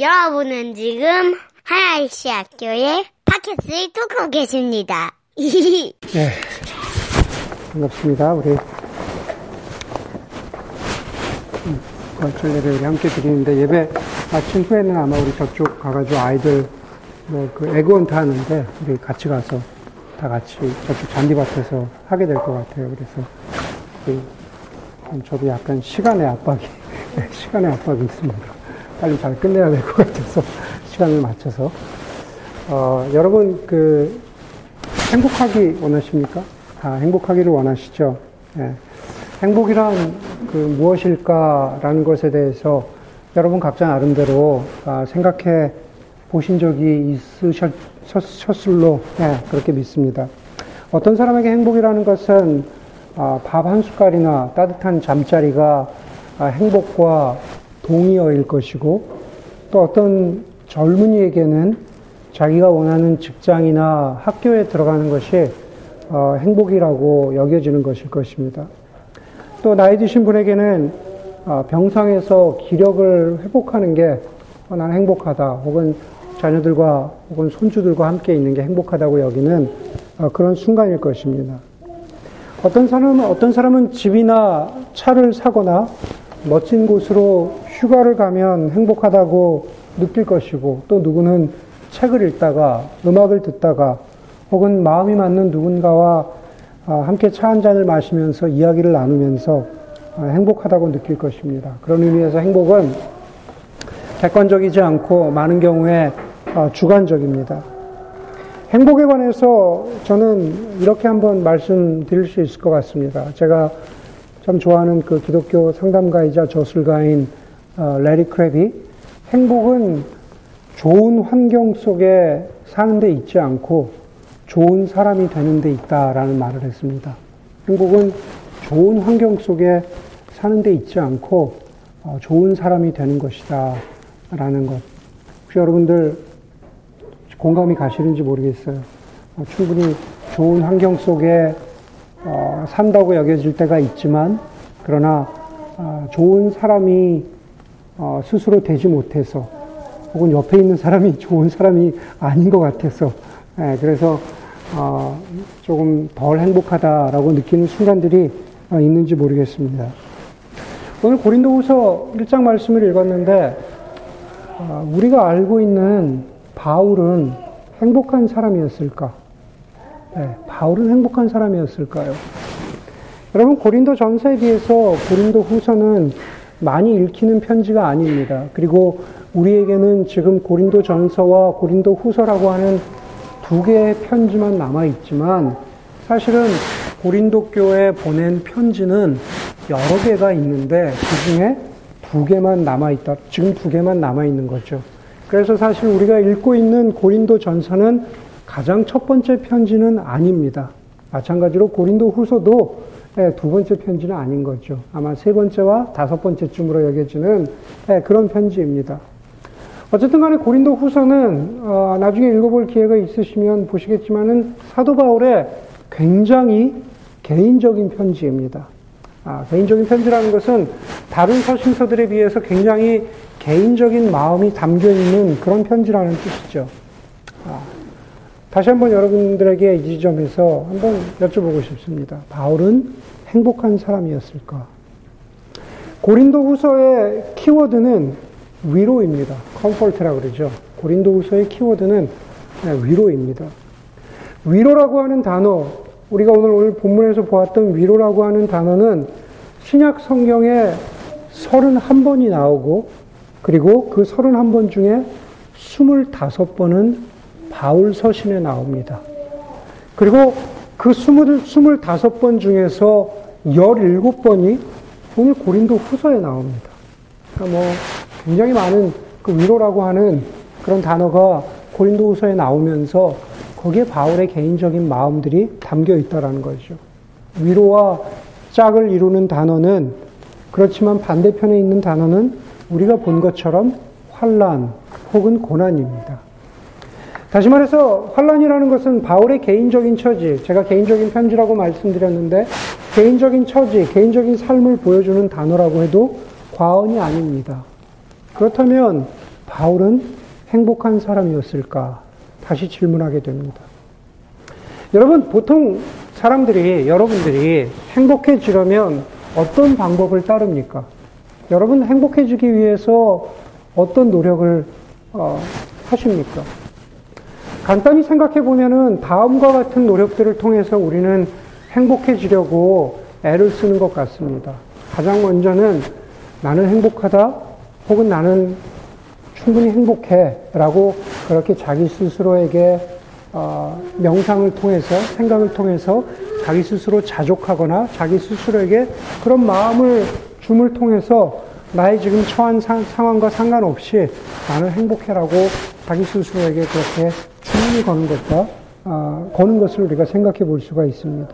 여러분은 지금 하나이시 학교의 팟캐스트를 듣고 계십니다. 네. 반갑습니다. 우리 건설 예배를 함께 드리는데 예배 마친 후에는 아마 우리 저쪽 가가지고 아이들 뭐그 에그원트 하는데 우리 같이 가서 다 같이 저쪽 잔디밭에서 하게 될 것 같아요. 그래서 그 저도 약간 시간의 압박이 네, 시간의 압박이 있습니다. 빨리 잘 끝내야 될 것 같아서 시간을 맞춰서 어, 여러분 그 행복하기 원하십니까? 아, 행복하기를 원하시죠. 예. 행복이란 그 무엇일까라는 것에 대해서 여러분 각자 나름대로 아, 생각해 보신 적이 있으셨을로 예, 그렇게 믿습니다. 어떤 사람에게 행복이라는 것은 아, 밥한 숟갈이나 따뜻한 잠자리가 아, 행복과 동의어일 것이고 또 어떤 젊은이에게는 자기가 원하는 직장이나 학교에 들어가는 것이 어, 행복이라고 여겨지는 것일 것입니다. 또 나이 드신 분에게는 어, 병상에서 기력을 회복하는 게 어, 나는 행복하다. 혹은 자녀들과 혹은 손주들과 함께 있는 게 행복하다고 여기는 어, 그런 순간일 것입니다. 어떤 사람은 어떤 사람은 집이나 차를 사거나 멋진 곳으로 휴가를 가면 행복하다고 느낄 것이고 또 누구는 책을 읽다가 음악을 듣다가 혹은 마음이 맞는 누군가와 아, 함께 차 한 잔을 마시면서 이야기를 나누면서 아, 행복하다고 느낄 것입니다. 그런 의미에서 행복은 객관적이지 않고 많은 경우에 아, 주관적입니다. 행복에 관해서 저는 이렇게 한번 말씀드릴 수 있을 것 같습니다. 제가 참 좋아하는 그 기독교 상담가이자 저술가인 레리 크랩이 행복은 좋은 환경 속에 사는 데 있지 않고 좋은 사람이 되는 데 있다라는 말을 했습니다. 행복은 좋은 환경 속에 사는 데 있지 않고 어, 좋은 사람이 되는 것이다 라는 것. 혹시 여러분들 공감이 가시는지 모르겠어요. 어, 충분히 좋은 환경 속에 어, 산다고 여겨질 때가 있지만 그러나 좋은 사람이 스스로 되지 못해서 혹은 옆에 있는 사람이 좋은 사람이 아닌 것 같아서 예, 그래서 어, 조금 덜 행복하다라고 느끼는 순간들이 어, 있는지 모르겠습니다. 오늘 고린도후서 1장 말씀을 읽었는데 어, 우리가 알고 있는 바울은 행복한 사람이었을까? 네, 바울은 행복한 사람이었을까요? 여러분 고린도 전서에 비해서 고린도 후서는 많이 읽히는 편지가 아닙니다. 그리고 우리에게는 지금 고린도 전서와 고린도 후서라고 하는 두 개의 편지만 남아 있지만 사실은 고린도 교에 보낸 편지는 여러 개가 있는데 그 중에 두 개만 남아 있다. 지금 두 개만 남아 있는 거죠. 그래서 사실 우리가 읽고 있는 고린도 전서는 가장 첫 번째 편지는 아닙니다. 마찬가지로 고린도 후서도 예, 두 번째 편지는 아닌 거죠. 아마 세 번째와 다섯 번째쯤으로 여겨지는 예, 그런 편지입니다. 어쨌든 간에 고린도 후서는 어, 나중에 읽어볼 기회가 있으시면 보시겠지만은 사도 바울의 굉장히 개인적인 편지입니다. 아, 개인적인 편지라는 것은 다른 서신서들에 비해서 굉장히 개인적인 마음이 담겨 있는 그런 편지라는 뜻이죠. 아, 다시 한번 여러분들에게 이 지점에서 한번 여쭤보고 싶습니다. 바울은 행복한 사람이었을까? 고린도 후서의 키워드는 위로입니다. comfort라고 그러죠. 고린도 후서의 키워드는 위로입니다. 위로라고 하는 단어, 우리가 오늘 오늘 본문에서 보았던 위로라고 하는 단어는 신약 성경에 31번이 나오고 그리고 그 31번 중에 25번은 바울 서신에 나옵니다. 그리고 그 25번 중에서 17번이 오늘 고린도 후서에 나옵니다. 그러니까 뭐 굉장히 많은 그 위로라고 하는 그런 단어가 고린도 후서에 나오면서 거기에 바울의 개인적인 마음들이 담겨 있다라는 거죠. 위로와 짝을 이루는 단어는 그렇지만 반대편에 있는 단어는 우리가 본 것처럼 환란 혹은 고난입니다. 다시 말해서 환란이라는 것은 바울의 개인적인 처지, 제가 개인적인 편지라고 말씀드렸는데 개인적인 처지, 개인적인 삶을 보여주는 단어라고 해도 과언이 아닙니다. 그렇다면 바울은 행복한 사람이었을까? 다시 질문하게 됩니다. 여러분, 보통 사람들이, 여러분들이 행복해지려면 어떤 방법을 따릅니까? 여러분 행복해지기 위해서 어떤 노력을 어, 하십니까? 간단히 생각해 보면은 다음과 같은 노력들을 통해서 우리는 행복해지려고 애를 쓰는 것 같습니다. 가장 먼저는 나는 행복하다 혹은 나는 충분히 행복해 라고 그렇게 자기 스스로에게 어, 명상을 통해서 생각을 통해서 자기 스스로 자족하거나 자기 스스로에게 그런 마음을 줌을 통해서 나의 지금 처한 사, 상황과 상관없이 나는 행복해라고 자기 스스로에게 그렇게 주문을 거는 것과 어, 거는 것을 우리가 생각해 볼 수가 있습니다.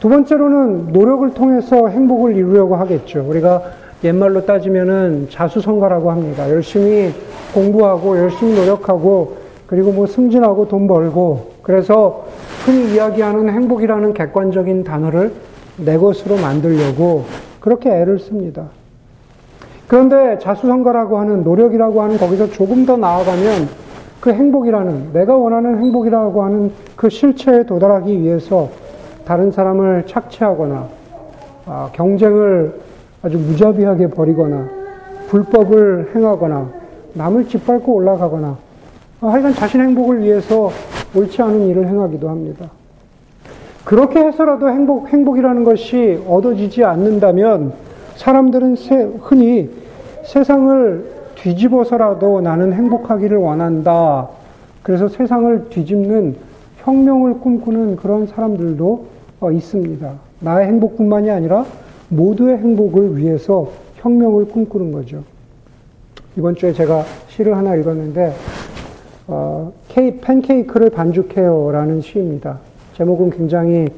두 번째로는 노력을 통해서 행복을 이루려고 하겠죠. 우리가 옛말로 따지면은 자수성가라고 합니다. 열심히 공부하고 열심히 노력하고 그리고 뭐 승진하고 돈 벌고 그래서 흔히 이야기하는 행복이라는 객관적인 단어를 내 것으로 만들려고 그렇게 애를 씁니다. 그런데 자수성가라고 하는 노력이라고 하는 거기서 조금 더 나아가면 그 행복이라는 내가 원하는 행복이라고 하는 그 실체에 도달하기 위해서 다른 사람을 착취하거나 아, 경쟁을 아주 무자비하게 벌이거나 불법을 행하거나 남을 짓밟고 올라가거나 아, 하여간 자신 행복을 위해서 옳지 않은 일을 행하기도 합니다. 그렇게 해서라도 행복, 행복이라는 것이 얻어지지 않는다면 사람들은 흔히 세상을 뒤집어서라도 나는 행복하기를 원한다. 그래서 세상을 뒤집는 혁명을 꿈꾸는 그런 사람들도 어, 있습니다. 나의 행복뿐만이 아니라 모두의 행복을 위해서 혁명을 꿈꾸는 거죠. 이번 주에 제가 시를 하나 읽었는데, 어, 케이, 팬케이크를 반죽해요 라는 시입니다. 제목은 굉장히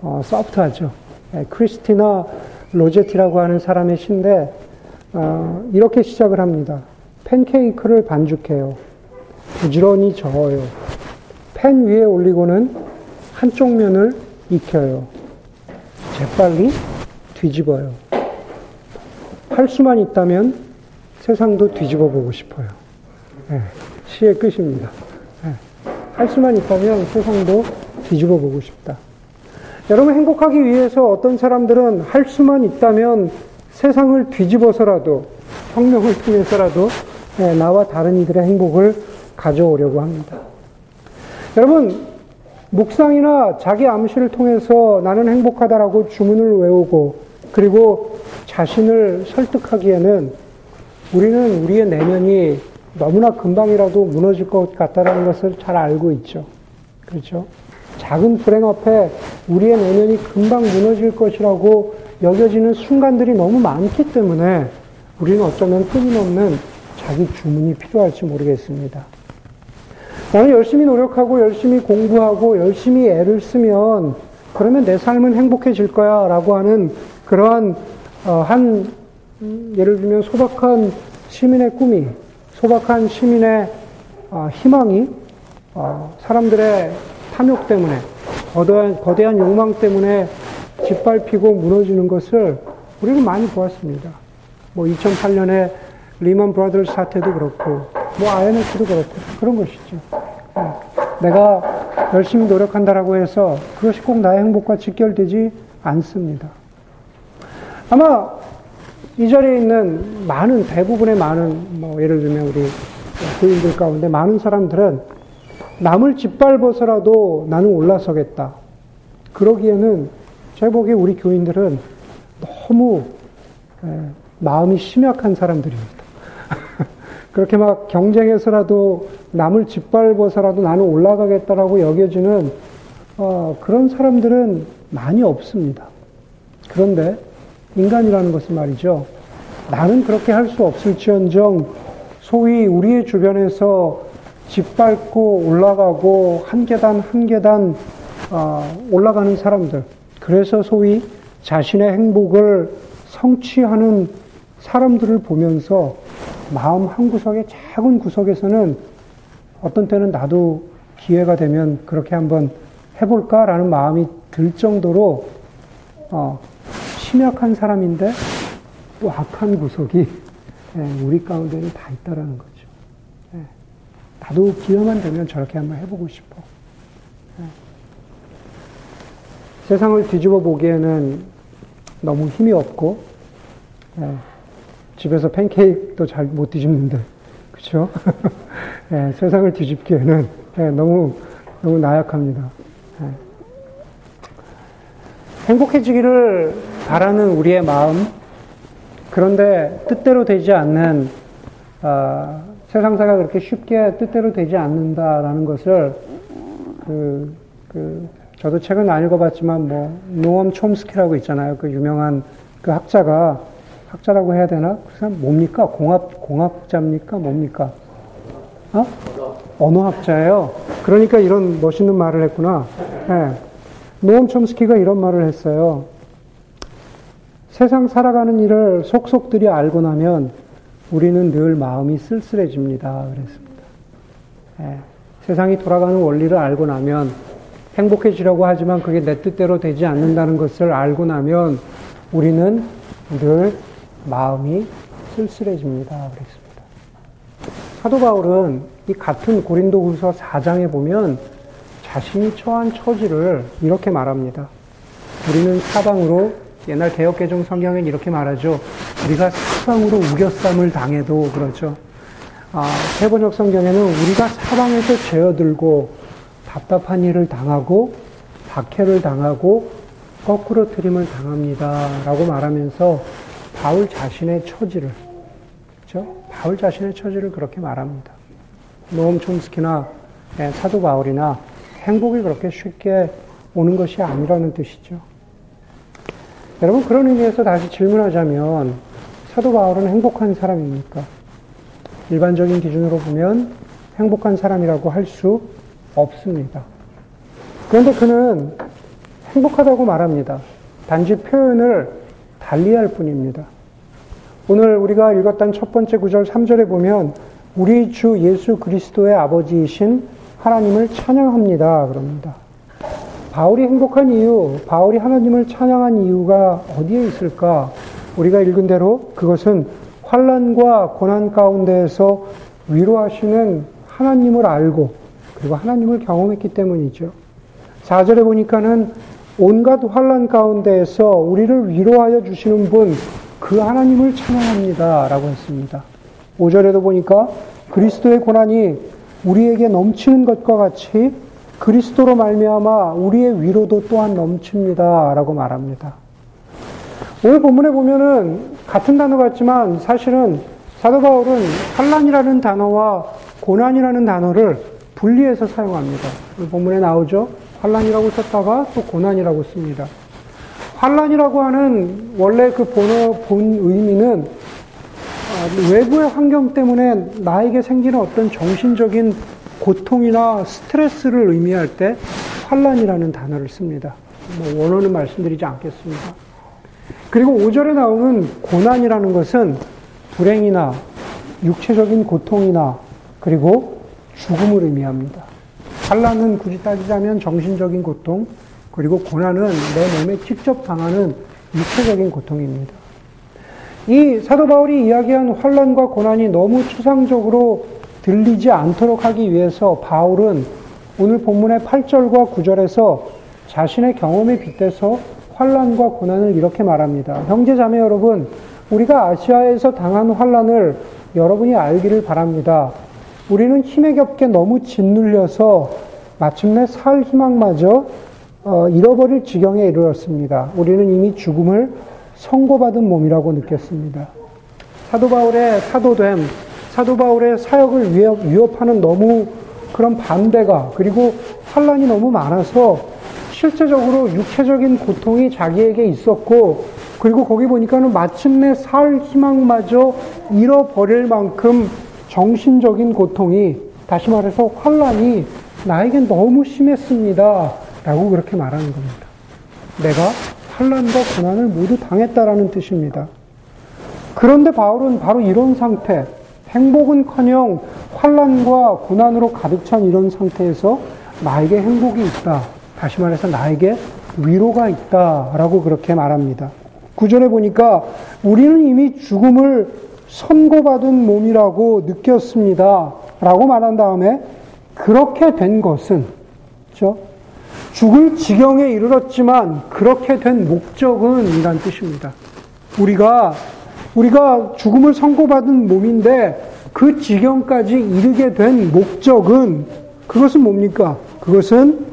어, 소프트하죠. 네, 크리스티나 로제티라고 하는 사람의 시인데, 어, 이렇게 시작을 합니다. 팬케이크를 반죽해요. 부지런히 저어요. 팬 위에 올리고는 한쪽 면을 익혀요. 재빨리 뒤집어요. 할 수만 있다면 세상도 뒤집어 보고 싶어요. 네, 시의 끝입니다. 네, 할 수만 있다면 세상도 뒤집어 보고 싶다. 여러분 행복하기 위해서 어떤 사람들은 할 수만 있다면 세상을 뒤집어서라도 혁명을 통해서라도 네, 나와 다른 이들의 행복을 가져오려고 합니다. 여러분 묵상이나 자기 암시를 통해서 나는 행복하다라고 주문을 외우고 그리고 자신을 설득하기에는 우리는 우리의 내면이 너무나 금방이라도 무너질 것 같다라는 것을 잘 알고 있죠. 그렇죠? 작은 불행 앞에 우리의 내면이 금방 무너질 것이라고 여겨지는 순간들이 너무 많기 때문에 우리는 어쩌면 끊임없는 자기 주문이 필요할지 모르겠습니다. 나는 열심히 노력하고 열심히 공부하고 열심히 애를 쓰면 그러면 내 삶은 행복해질 거야 라고 하는 그러한 어, 한 예를 들면 소박한 시민의 꿈이 소박한 시민의 어, 희망이 어, 사람들의 탐욕 때문에 거대한, 거대한 욕망 때문에 짓밟히고 무너지는 것을 우리는 많이 보았습니다. 뭐 2008년에 리먼 브라더스 사태도 그렇고 뭐 IMF도 그렇고 그런 것이죠. 내가 열심히 노력한다라고 해서 그것이 꼭 나의 행복과 직결되지 않습니다. 아마 이 자리에 있는 많은 대부분의 많은 뭐 예를 들면 우리 교인들 가운데 많은 사람들은 남을 짓밟아서라도 나는 올라서겠다. 그러기에는 제 보기에 우리 교인들은 너무 마음이 심약한 사람들입니다. 그렇게 막 경쟁해서라도 남을 짓밟아서라도 나는 올라가겠다라고 여겨지는 어, 그런 사람들은 많이 없습니다. 그런데 인간이라는 것은 말이죠. 나는 그렇게 할 수 없을지언정 소위 우리의 주변에서 짓밟고 올라가고 한 계단 한 계단 어, 올라가는 사람들. 그래서 소위 자신의 행복을 성취하는 사람들을 보면서 마음 한 구석의 작은 구석에서는 어떤 때는 나도 기회가 되면 그렇게 한번 해볼까라는 마음이 들 정도로 어, 심약한 사람인데 또 악한 구석이 예, 우리 가운데는 다 있다라는 거죠. 예, 나도 기회만 되면 저렇게 한번 해보고 싶어. 예. 세상을 뒤집어 보기에는 너무 힘이 없고, 예, 집에서 팬케이크도 잘 못 뒤집는데, 그쵸? 예, 세상을 뒤집기에는 예, 너무, 너무 나약합니다. 예. 행복해지기를 바라는 우리의 마음, 그런데 뜻대로 되지 않는, 어, 세상사가 그렇게 쉽게 뜻대로 되지 않는다라는 것을, 그, 그, 저도 책은 안 읽어봤지만, 뭐, 노엄 촘스키라고 있잖아요. 그 유명한 그 학자가, 학자라고 해야 되나? 그 사람 뭡니까? 공학, 공학자입니까? 뭡니까? 어? 언어학자예요. 그러니까 이런 멋있는 말을 했구나. 네. 노엄 촘스키가 이런 말을 했어요. 세상 살아가는 일을 속속들이 알고 나면 우리는 늘 마음이 쓸쓸해집니다. 그랬습니다. 네. 세상이 돌아가는 원리를 알고 나면 행복해지려고 하지만 그게 내 뜻대로 되지 않는다는 것을 알고 나면 우리는 늘 마음이 쓸쓸해집니다. 그랬습니다. 사도 바울은 이 같은 고린도 후서 4장에 보면 자신이 처한 처지를 이렇게 말합니다. 우리는 사방으로 옛날 개혁개정 성경엔 이렇게 말하죠. 우리가 사방으로 우겨쌈을 당해도 그렇죠. 아, 세번역 성경에는 우리가 사방에서 죄어들고 답답한 일을 당하고 박해를 당하고 거꾸로 트림을 당합니다. 라고 말하면서 바울 자신의 처지를 그렇죠? 바울 자신의 처지를 그렇게 말합니다. 노엄 촘스키나 예, 사도 바울이나 행복이 그렇게 쉽게 오는 것이 아니라는 뜻이죠. 여러분 그런 의미에서 다시 질문하자면 사도 바울은 행복한 사람입니까? 일반적인 기준으로 보면 행복한 사람이라고 할 수 없습니다. 그런데 그는 행복하다고 말합니다. 단지 표현을 달리할 뿐입니다. 오늘 우리가 읽었던 첫 번째 구절 3절에 보면 우리 주 예수 그리스도의 아버지이신 하나님을 찬양합니다. 그럽니다. 바울이 행복한 이유, 바울이 하나님을 찬양한 이유가 어디에 있을까? 우리가 읽은 대로 그것은 환란과 고난 가운데에서 위로하시는 하나님을 알고 그리고 하나님을 경험했기 때문이죠. 4절에 보니까는 온갖 환란 가운데에서 우리를 위로하여 주시는 분, 그 하나님을 찬양합니다. 라고 했습니다. 5절에도 보니까 그리스도의 고난이 우리에게 넘치는 것과 같이 그리스도로 말미암아 우리의 위로도 또한 넘칩니다. 라고 말합니다. 오늘 본문에 보면은 같은 단어 같지만 사실은 사도 바울은 환란이라는 단어와 고난이라는 단어를 분리해서 사용합니다. 본문에 나오죠. 환란이라고 썼다가 또 고난이라고 씁니다. 환란이라고 하는 원래 그 본어 본 의미는 아, 외부의 환경 때문에 나에게 생기는 어떤 정신적인 고통이나 스트레스를 의미할 때 환란이라는 단어를 씁니다. 뭐 원어는 말씀드리지 않겠습니다. 그리고 5절에 나오는 고난이라는 것은 불행이나 육체적인 고통이나 그리고 죽음을 의미합니다. 환란은 굳이 따지자면 정신적인 고통, 그리고 고난은 내 몸에 직접 당하는 육체적인 고통입니다. 이 사도 바울이 이야기한 환란과 고난이 너무 추상적으로 들리지 않도록 하기 위해서 바울은 오늘 본문의 8절과 9절에서 자신의 경험에 빗대서 환란과 고난을 이렇게 말합니다. 형제 자매 여러분, 우리가 아시아에서 당한 환란을 여러분이 알기를 바랍니다. 우리는 힘에 겹게 너무 짓눌려서 마침내 살 희망마저 어, 잃어버릴 지경에 이르렀습니다. 우리는 이미 죽음을 선고받은 몸이라고 느꼈습니다. 사도 바울의 사도됨, 사도 바울의 사역을 위협, 위협 하는 너무 그런 반대가 그리고 환란이 너무 많아서 실제적으로 육체적인 고통이 자기에게 있었고 그리고 거기 보니까는 마침내 살 희망마저 잃어버릴 만큼 정신적인 고통이 다시 말해서 환란이 나에게 너무 심했습니다. 라고 그렇게 말하는 겁니다. 내가 환란과 고난을 모두 당했다라는 뜻입니다. 그런데 바울은 바로 이런 상태, 행복은커녕 환란과 고난으로 가득 찬 이런 상태에서 나에게 행복이 있다. 다시 말해서 나에게 위로가 있다라고 그렇게 말합니다. 구절에 보니까 우리는 이미 죽음을 선고받은 몸이라고 느꼈습니다. 라고 말한 다음에 그렇게 된 것은 그렇죠? 죽을 지경에 이르렀지만 그렇게 된 목적은 이란 뜻입니다. 우리가 우리가 죽음을 선고받은 몸인데 그 지경까지 이르게 된 목적은 그것은 뭡니까? 그것은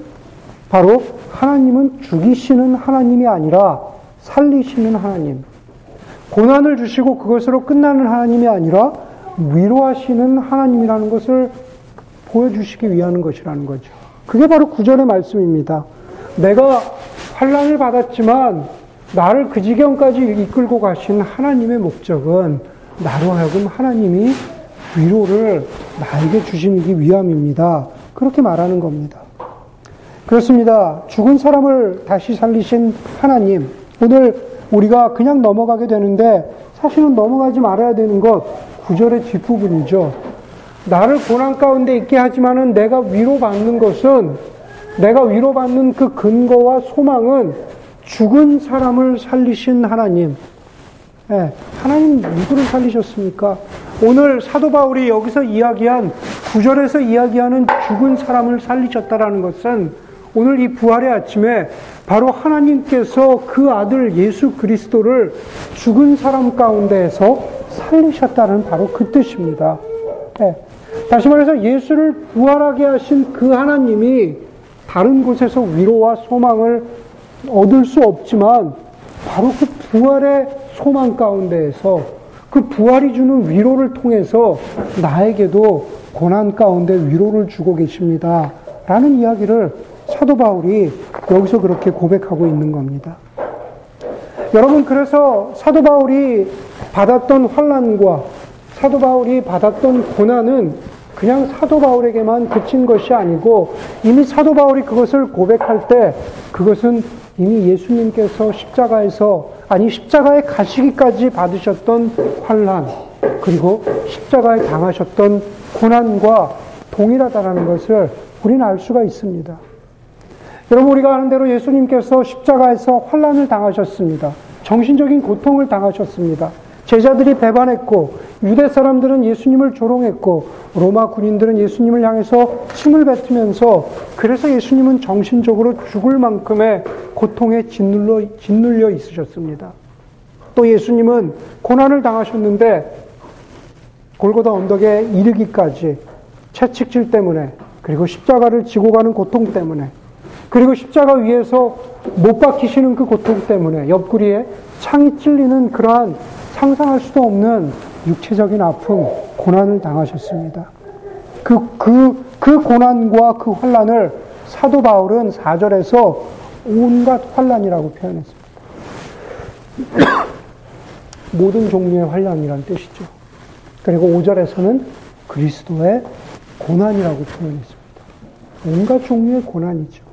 바로 하나님은 죽이시는 하나님이 아니라 살리시는 하나님. 고난을 주시고 그것으로 끝나는 하나님이 아니라 위로하시는 하나님이라는 것을 보여주시기 위한 것이라는 거죠. 그게 바로 구절의 말씀입니다. 내가 환란을 받았지만 나를 그 지경까지 이끌고 가신 하나님의 목적은 나로 하여금 하나님이 위로를 나에게 주시기 위함입니다. 그렇게 말하는 겁니다. 그렇습니다. 죽은 사람을 다시 살리신 하나님. 오늘 우리가 그냥 넘어가게 되는데 사실은 넘어가지 말아야 되는 것 구절의 뒷부분이죠. 나를 고난 가운데 있게 하지만은 내가 위로받는 것은 내가 위로받는 그 근거와 소망은 죽은 사람을 살리신 하나님. 예, 하나님 누구를 살리셨습니까? 오늘 사도 바울이 여기서 이야기한 구절에서 이야기하는 죽은 사람을 살리셨다라는 것은 오늘 이 부활의 아침에 바로 하나님께서 그 아들 예수 그리스도를 죽은 사람 가운데에서 살리셨다는 바로 그 뜻입니다. 예, 다시 말해서 예수를 부활하게 하신 그 하나님이 다른 곳에서 위로와 소망을 얻을 수 없지만 바로 그 부활의 소망 가운데에서 그 부활이 주는 위로를 통해서 나에게도 고난 가운데 위로를 주고 계십니다. 라는 이야기를 사도 바울이 여기서 그렇게 고백하고 있는 겁니다. 여러분 그래서 사도 바울이 받았던 환란과 사도 바울이 받았던 고난은 그냥 사도 바울에게만 그친 것이 아니고 이미 사도 바울이 그것을 고백할 때 그것은 이미 예수님께서 십자가에서 아니 십자가에 가시기까지 받으셨던 환란 그리고 십자가에 당하셨던 고난과 동일하다라는 것을 우리는 알 수가 있습니다. 여러분 우리가 아는 대로 예수님께서 십자가에서 환란을 당하셨습니다. 정신적인 고통을 당하셨습니다. 제자들이 배반했고 유대 사람들은 예수님을 조롱했고 로마 군인들은 예수님을 향해서 침을 뱉으면서 그래서 예수님은 정신적으로 죽을 만큼의 고통에 짓눌러, 짓눌려 있으셨습니다. 또 예수님은 고난을 당하셨는데 골고다 언덕에 이르기까지 채찍질 때문에 그리고 십자가를 지고 가는 고통 때문에 그리고 십자가 위에서 못 박히시는 그 고통 때문에 옆구리에 창이 찔리는 그러한 상상할 수도 없는 육체적인 아픔, 고난을 당하셨습니다. 그, 그, 그 고난과 그 환란을 사도 바울은 4절에서 온갖 환란이라고 표현했습니다. 모든 종류의 환란이라는 뜻이죠. 그리고 5절에서는 그리스도의 고난이라고 표현했습니다. 온갖 종류의 고난이죠.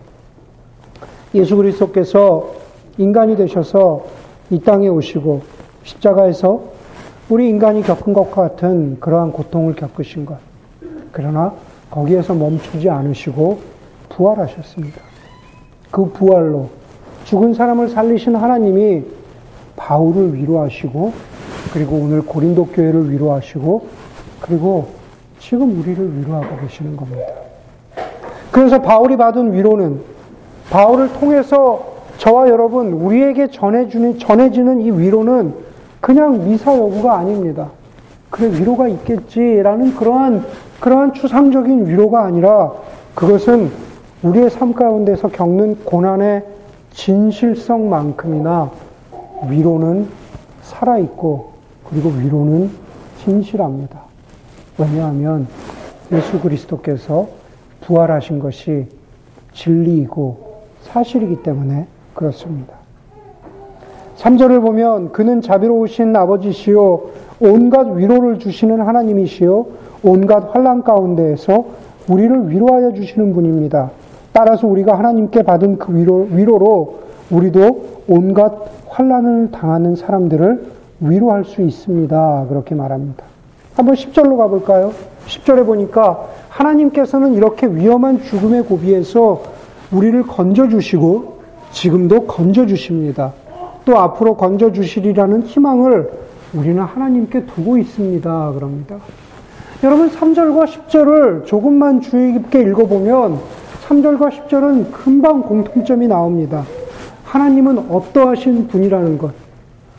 예수 그리스도께서 인간이 되셔서 이 땅에 오시고 십자가에서 우리 인간이 겪은 것과 같은 그러한 고통을 겪으신 것. 그러나 거기에서 멈추지 않으시고 부활하셨습니다. 그 부활로 죽은 사람을 살리신 하나님이 바울을 위로하시고 그리고 오늘 고린도 교회를 위로하시고 그리고 지금 우리를 위로하고 계시는 겁니다. 그래서 바울이 받은 위로는 바울을 통해서 저와 여러분 우리에게 전해주는 전해지는 이 위로는 그냥 미사 여구가 아닙니다. 그래, 위로가 있겠지라는 그러한, 그러한 추상적인 위로가 아니라 그것은 우리의 삶 가운데서 겪는 고난의 진실성만큼이나 위로는 살아 있고 그리고 위로는 진실합니다. 왜냐하면 예수 그리스도께서 부활하신 것이 진리이고 사실이기 때문에 그렇습니다. 3절을 보면 그는 자비로우신 아버지시요 온갖 위로를 주시는 하나님이시요 온갖 환란 가운데에서 우리를 위로하여 주시는 분입니다. 따라서 우리가 하나님께 받은 그 위로, 위로로 우리도 온갖 환란을 당하는 사람들을 위로할 수 있습니다. 그렇게 말합니다. 한번 10절로 가볼까요? 10절에 보니까 하나님께서는 이렇게 위험한 죽음의 고비에서 우리를 건져주시고 지금도 건져주십니다. 또 앞으로 건져주시리라는 희망을 우리는 하나님께 두고 있습니다. 그럽니다. 여러분 3절과 10절을 조금만 주의 깊게 읽어보면 3절과 10절은 금방 공통점이 나옵니다. 하나님은 어떠하신 분이라는 것.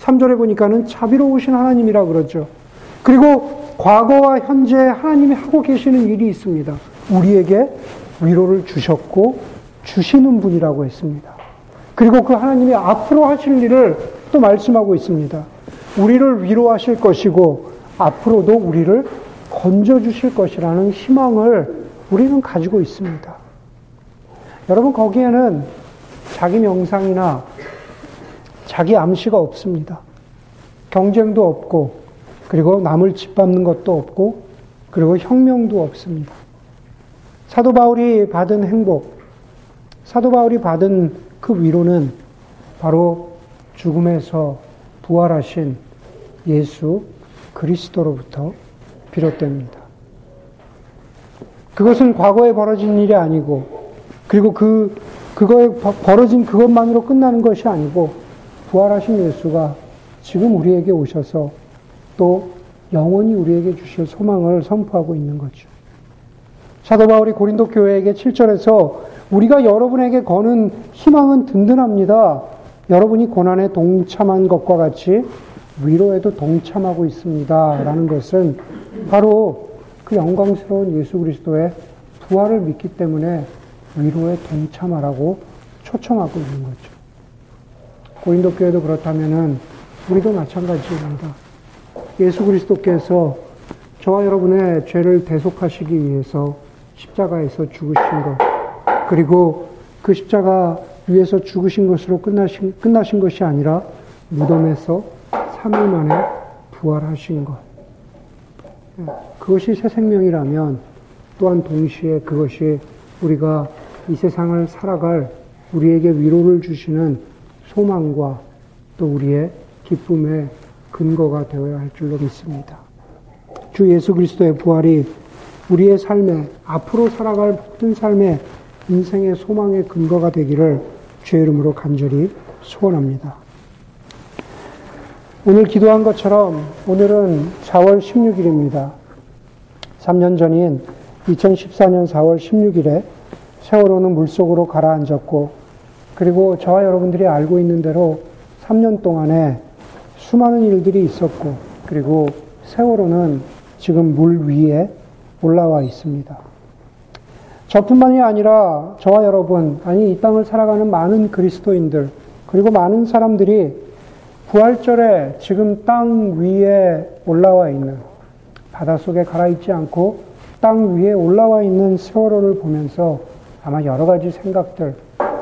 3절에 보니까는 자비로우신 하나님이라 그러죠. 그리고 과거와 현재 하나님이 하고 계시는 일이 있습니다. 우리에게 위로를 주셨고 주시는 분이라고 했습니다. 그리고 그 하나님이 앞으로 하실 일을 또 말씀하고 있습니다. 우리를 위로하실 것이고 앞으로도 우리를 건져주실 것이라는 희망을 우리는 가지고 있습니다. 여러분, 거기에는 자기 명상이나 자기 암시가 없습니다. 경쟁도 없고, 그리고 남을 짓밟는 것도 없고, 그리고 혁명도 없습니다. 사도 바울이 받은 행복, 사도 바울이 받은 그 위로는 바로 죽음에서 부활하신 예수 그리스도로부터 비롯됩니다. 그것은 과거에 벌어진 일이 아니고, 그리고 그, 그거에 벌어진 그것만으로 끝나는 것이 아니고, 부활하신 예수가 지금 우리에게 오셔서 또 영원히 우리에게 주실 소망을 선포하고 있는 거죠. 사도 바울이 고린도 교회에게 7절에서 우리가 여러분에게 거는 희망은 든든합니다. 여러분이 고난에 동참한 것과 같이 위로에도 동참하고 있습니다. 라는 것은 바로 그 영광스러운 예수 그리스도의 부활을 믿기 때문에 위로에 동참하라고 초청하고 있는 거죠. 고린도 교회도 그렇다면은 우리도 마찬가지입니다. 예수 그리스도께서 저와 여러분의 죄를 대속하시기 위해서 십자가에서 죽으신 것, 그리고 그 십자가 위에서 죽으신 것으로 끝나신, 끝나신 것이 아니라 무덤에서 3일 만에 부활하신 것. 그것이 새 생명이라면 또한 동시에 그것이 우리가 이 세상을 살아갈 우리에게 위로를 주시는 소망과 또 우리의 기쁨의 근거가 되어야 할 줄로 믿습니다. 주 예수 그리스도의 부활이 우리의 삶에 앞으로 살아갈 모든 삶의 인생의 소망의 근거가 되기를 주의 이름으로 간절히 소원합니다. 오늘 기도한 것처럼 오늘은 4월 16일입니다. 3년 전인 2014년 4월 16일에 세월호는 물속으로 가라앉았고 그리고 저와 여러분들이 알고 있는 대로 3년 동안에 수많은 일들이 있었고 그리고 세월호는 지금 물 위에 올라와 있습니다. 저뿐만이 아니라 저와 여러분, 아니 이 땅을 살아가는 많은 그리스도인들, 그리고 많은 사람들이 부활절에 지금 땅 위에 올라와 있는, 바닷속에 가라앉지 않고 땅 위에 올라와 있는 세월호를 보면서 아마 여러 가지 생각들,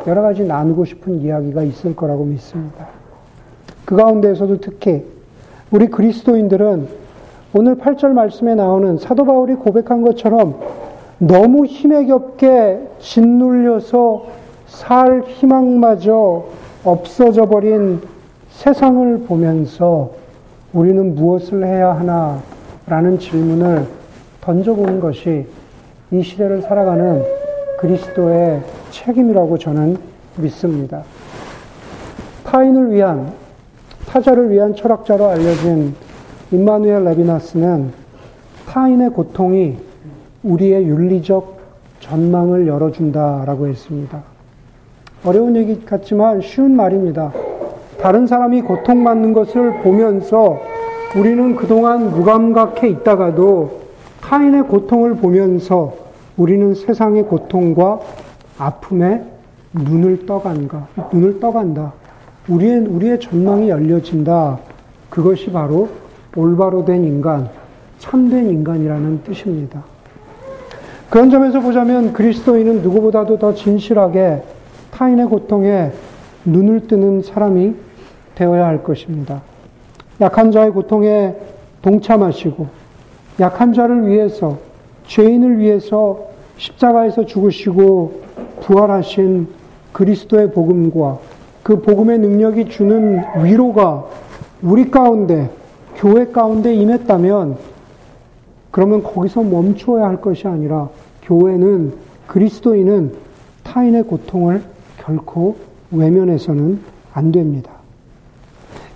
여러 가지 나누고 싶은 이야기가 있을 거라고 믿습니다. 그 가운데에서도 특히 우리 그리스도인들은 오늘 8절 말씀에 나오는 사도 바울이 고백한 것처럼 너무 힘에 겹게 짓눌려서 살 희망마저 없어져 버린 세상을 보면서 우리는 무엇을 해야 하나? 라는 질문을 던져보는 것이 이 시대를 살아가는 그리스도의 책임이라고 저는 믿습니다. 타인을 위한, 타자를 위한 철학자로 알려진 임마누엘 레비나스는 타인의 고통이 우리의 윤리적 전망을 열어준다라고 했습니다. 어려운 얘기 같지만 쉬운 말입니다. 다른 사람이 고통받는 것을 보면서 우리는 그동안 무감각해 있다가도 타인의 고통을 보면서 우리는 세상의 고통과 아픔에 눈을 떠간다. 눈을 떠간다. 우리의, 우리의 전망이 열려진다. 그것이 바로 올바로 된 인간, 참된 인간이라는 뜻입니다. 그런 점에서 보자면 그리스도인은 누구보다도 더 진실하게 타인의 고통에 눈을 뜨는 사람이 되어야 할 것입니다. 약한 자의 고통에 동참하시고 약한 자를 위해서 죄인을 위해서 십자가에서 죽으시고 부활하신 그리스도의 복음과 그 복음의 능력이 주는 위로가 우리 가운데 교회 가운데 임했다면 그러면 거기서 멈추어야 할 것이 아니라 교회는 그리스도인은 타인의 고통을 결코 외면해서는 안 됩니다.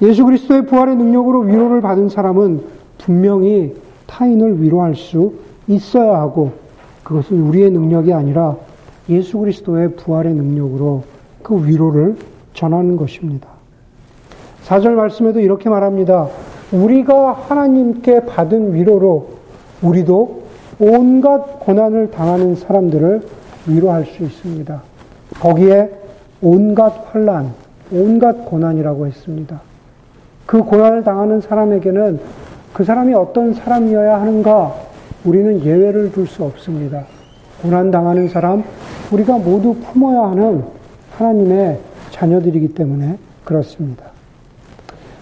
예수 그리스도의 부활의 능력으로 위로를 받은 사람은 분명히 타인을 위로할 수 있어야 하고 그것은 우리의 능력이 아니라 예수 그리스도의 부활의 능력으로 그 위로를 전하는 것입니다. 4절 말씀에도 이렇게 말합니다. 우리가 하나님께 받은 위로로 우리도 온갖 고난을 당하는 사람들을 위로할 수 있습니다. 거기에 온갖 환란, 온갖 고난이라고 했습니다. 그 고난을 당하는 사람에게는 그 사람이 어떤 사람이어야 하는가 우리는 예외를 둘 수 없습니다. 고난 당하는 사람 우리가 모두 품어야 하는 하나님의 자녀들이기 때문에 그렇습니다.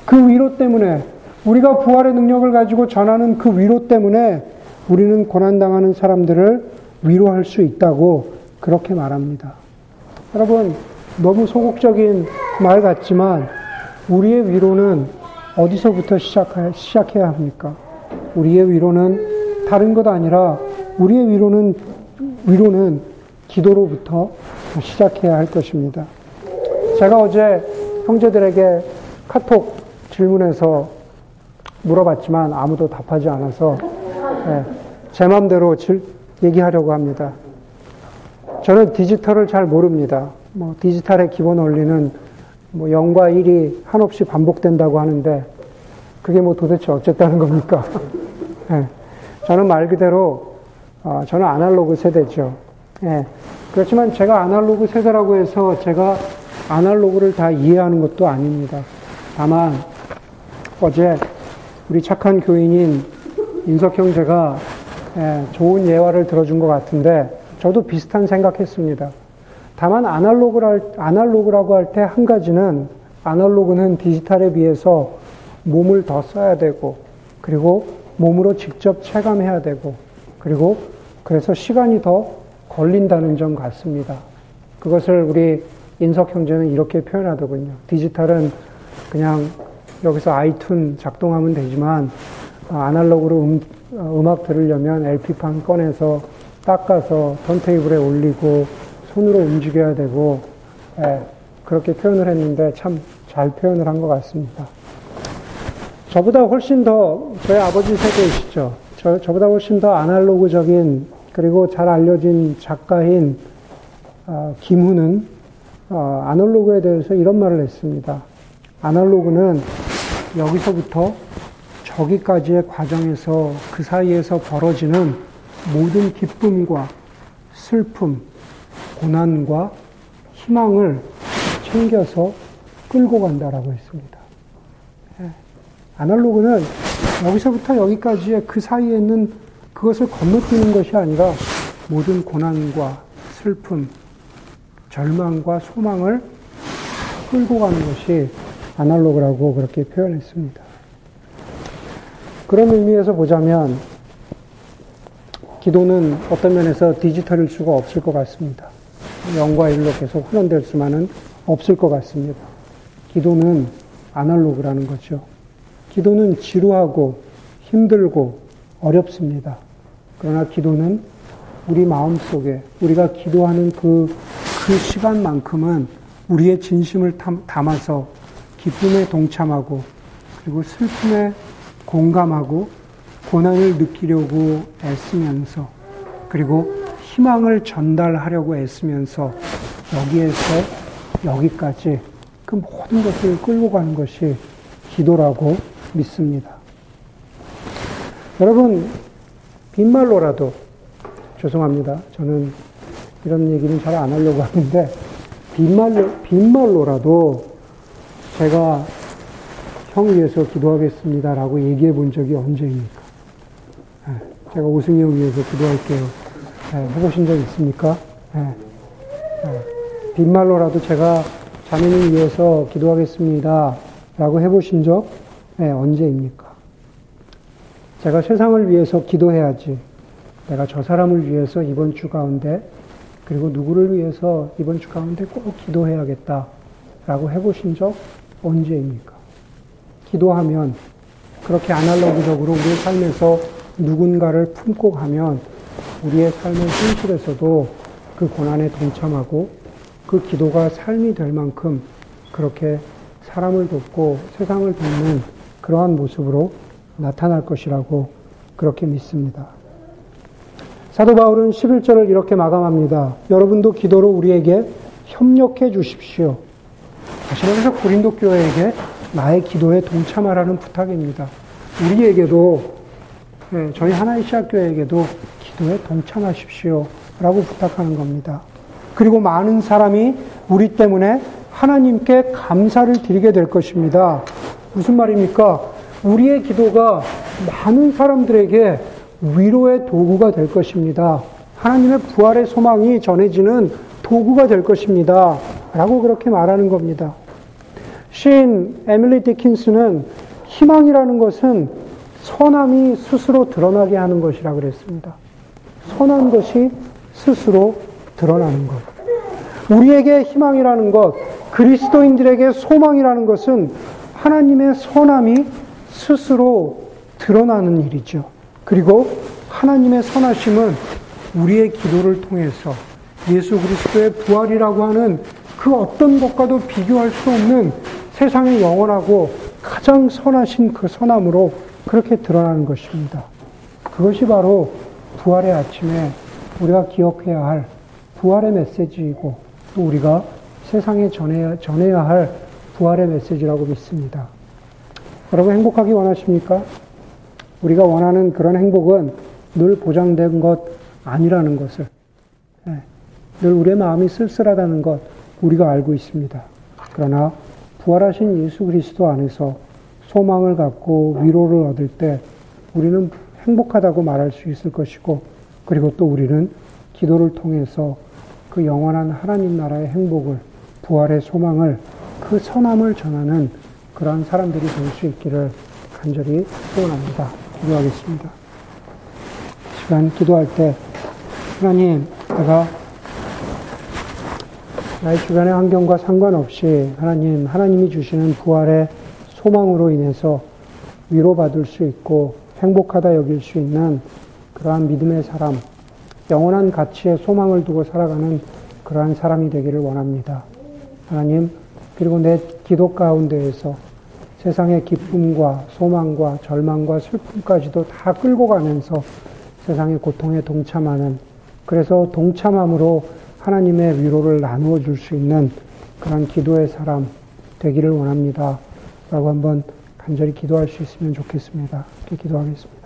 그 위로 때문에 우리가 부활의 능력을 가지고 전하는 그 위로 때문에 우리는 고난당하는 사람들을 위로할 수 있다고 그렇게 말합니다. 여러분, 너무 소극적인 말 같지만 우리의 위로는 어디서부터 시작해야 합니까? 우리의 위로는 다른 것 아니라 우리의 위로는 위로는 기도로부터 시작해야 할 것입니다. 제가 어제 형제들에게 카톡 질문해서 물어봤지만 아무도 답하지 않아서 네, 제 마음대로 얘기하려고 합니다. 저는 디지털을 잘 모릅니다. 뭐 디지털의 기본 원리는 뭐 0과 1이 한없이 반복된다고 하는데 그게 뭐 도대체 어쨌다는 겁니까? 네, 저는 말 그대로 어, 저는 아날로그 세대죠. 네, 그렇지만 제가 아날로그 세대라고 해서 제가 아날로그를 다 이해하는 것도 아닙니다. 다만 어제 우리 착한 교인인 인석 형제가 예, 좋은 예화를 들어준 것 같은데 저도 비슷한 생각했습니다. 다만 아날로그랄, 아날로그라고 할 때 한 가지는 아날로그는 디지털에 비해서 몸을 더 써야 되고 그리고 몸으로 직접 체감해야 되고 그리고 그래서 시간이 더 걸린다는 점 같습니다. 그것을 우리 인석 형제는 이렇게 표현하더군요. 디지털은 그냥 여기서 아이튠 작동하면 되지만 아날로그로 음, 음악 들으려면 LP판 꺼내서 닦아서 턴테이블에 올리고 손으로 움직여야 되고 예, 그렇게 표현을 했는데 참 잘 표현을 한 것 같습니다. 저보다 훨씬 더 저희 아버지 세대이시죠. 저, 저보다 훨씬 더 아날로그적인 그리고 잘 알려진 작가인 어, 김훈은 어, 아날로그에 대해서 이런 말을 했습니다. 아날로그는 여기서부터 저기까지의 과정에서 그 사이에서 벌어지는 모든 기쁨과 슬픔, 고난과 희망을 챙겨서 끌고 간다라고 했습니다. 예. 아날로그는 여기서부터 여기까지의 그 사이에 있는 그것을 건너뛰는 것이 아니라 모든 고난과 슬픔, 절망과 소망을 끌고 가는 것이 아날로그라고 그렇게 표현했습니다. 그런 의미에서 보자면 기도는 어떤 면에서 디지털일 수가 없을 것 같습니다. 0과 1로 계속 훈련될 수만은 없을 것 같습니다. 기도는 아날로그라는 거죠. 기도는 지루하고 힘들고 어렵습니다. 그러나 기도는 우리 마음 속에 우리가 기도하는 그, 그 시간만큼은 우리의 진심을 담아서 기쁨에 동참하고 그리고 슬픔에 공감하고 고난을 느끼려고 애쓰면서 그리고 희망을 전달하려고 애쓰면서 여기에서 여기까지 그 모든 것을 끌고 가는 것이 기도라고 믿습니다. 여러분, 빈말로라도, 죄송합니다. 저는 이런 얘기는 잘 안 하려고 하는데, 빈말로, 빈말로라도 제가 형 위해서 기도하겠습니다라고 얘기해 본 적이 언제입니까? 네, 제가 우승이 형 위해서 기도할게요. 네, 해보신 적 있습니까? 네, 빈말로라도 제가 자매님 위해서 기도하겠습니다. 라고 해보신 적 언제입니까? 제가 세상을 위해서 기도해야지. 내가 저 사람을 위해서 이번 주 가운데, 그리고 누구를 위해서 이번 주 가운데 꼭 기도해야겠다. 라고 해보신 적 언제입니까? 기도하면 그렇게 아날로그적으로 우리의 삶에서 누군가를 품고 가면 우리의 삶의 현실에서도 그 고난에 동참하고 그 기도가 삶이 될 만큼 그렇게 사람을 돕고 세상을 돕는 그러한 모습으로 나타날 것이라고 그렇게 믿습니다. 사도 바울은 11절을 이렇게 마감합니다. 여러분도 기도로 우리에게 협력해 주십시오. 말해서 고린도 교회에게 나의 기도에 동참하라는 부탁입니다. 우리에게도 예, 저희 하나의 시학교회에게도 기도에 동참하십시오. 라고 부탁하는 겁니다. 그리고 많은 사람이 우리 때문에 하나님께 감사를 드리게 될 것입니다. 무슨 말입니까? 우리의 기도가 많은 사람들에게 위로의 도구가 될 것입니다. 하나님의 부활의 소망이 전해지는 도구가 될 것입니다. 라고 그렇게 말하는 겁니다. 시인 에밀리 디킨스는 희망이라는 것은 선함이 스스로 드러나게 하는 것이라 그랬습니다. 선한 것이 스스로 드러나는 것. 우리에게 희망이라는 것, 그리스도인들에게 소망이라는 것은 하나님의 선함이 스스로 드러나는 일이죠. 그리고 하나님의 선하심은 우리의 기도를 통해서 예수 그리스도의 부활이라고 하는 그 어떤 것과도 비교할 수 없는 세상의 영원하고 가장 선하신 그 선함으로 그렇게 드러나는 것입니다. 그것이 바로 부활의 아침에 우리가 기억해야 할 부활의 메시지이고 또 우리가 세상에 전해야, 전해야 할 부활의 메시지라고 믿습니다. 여러분 행복하기 원하십니까? 우리가 원하는 그런 행복은 늘 보장된 것 아니라는 것을 네, 늘 우리의 마음이 쓸쓸하다는 것 우리가 알고 있습니다. 그러나 부활하신 예수 그리스도 안에서 소망을 갖고 위로를 얻을 때 우리는 행복하다고 말할 수 있을 것이고 그리고 또 우리는 기도를 통해서 그 영원한 하나님 나라의 행복을 부활의 소망을 그 선함을 전하는 그러한 사람들이 될 수 있기를 간절히 소원합니다. 기도하겠습니다. 시간 기도할 때 하나님 내가 나의 주변의 환경과 상관없이 하나님 하나님이 주시는 부활의 소망으로 인해서 위로받을 수 있고 행복하다 여길 수 있는 그러한 믿음의 사람, 영원한 가치에 소망을 두고 살아가는 그러한 사람이 되기를 원합니다. 하나님, 그리고 내 기도 가운데에서 세상의 기쁨과 소망과 절망과 슬픔까지도 다 끌고 가면서 세상의 고통에 동참하는 그래서 동참함으로 하나님의 위로를 나누어 줄 수 있는 그런 기도의 사람 되기를 원합니다. 라고 한번 간절히 기도할 수 있으면 좋겠습니다. 이렇게 기도하겠습니다.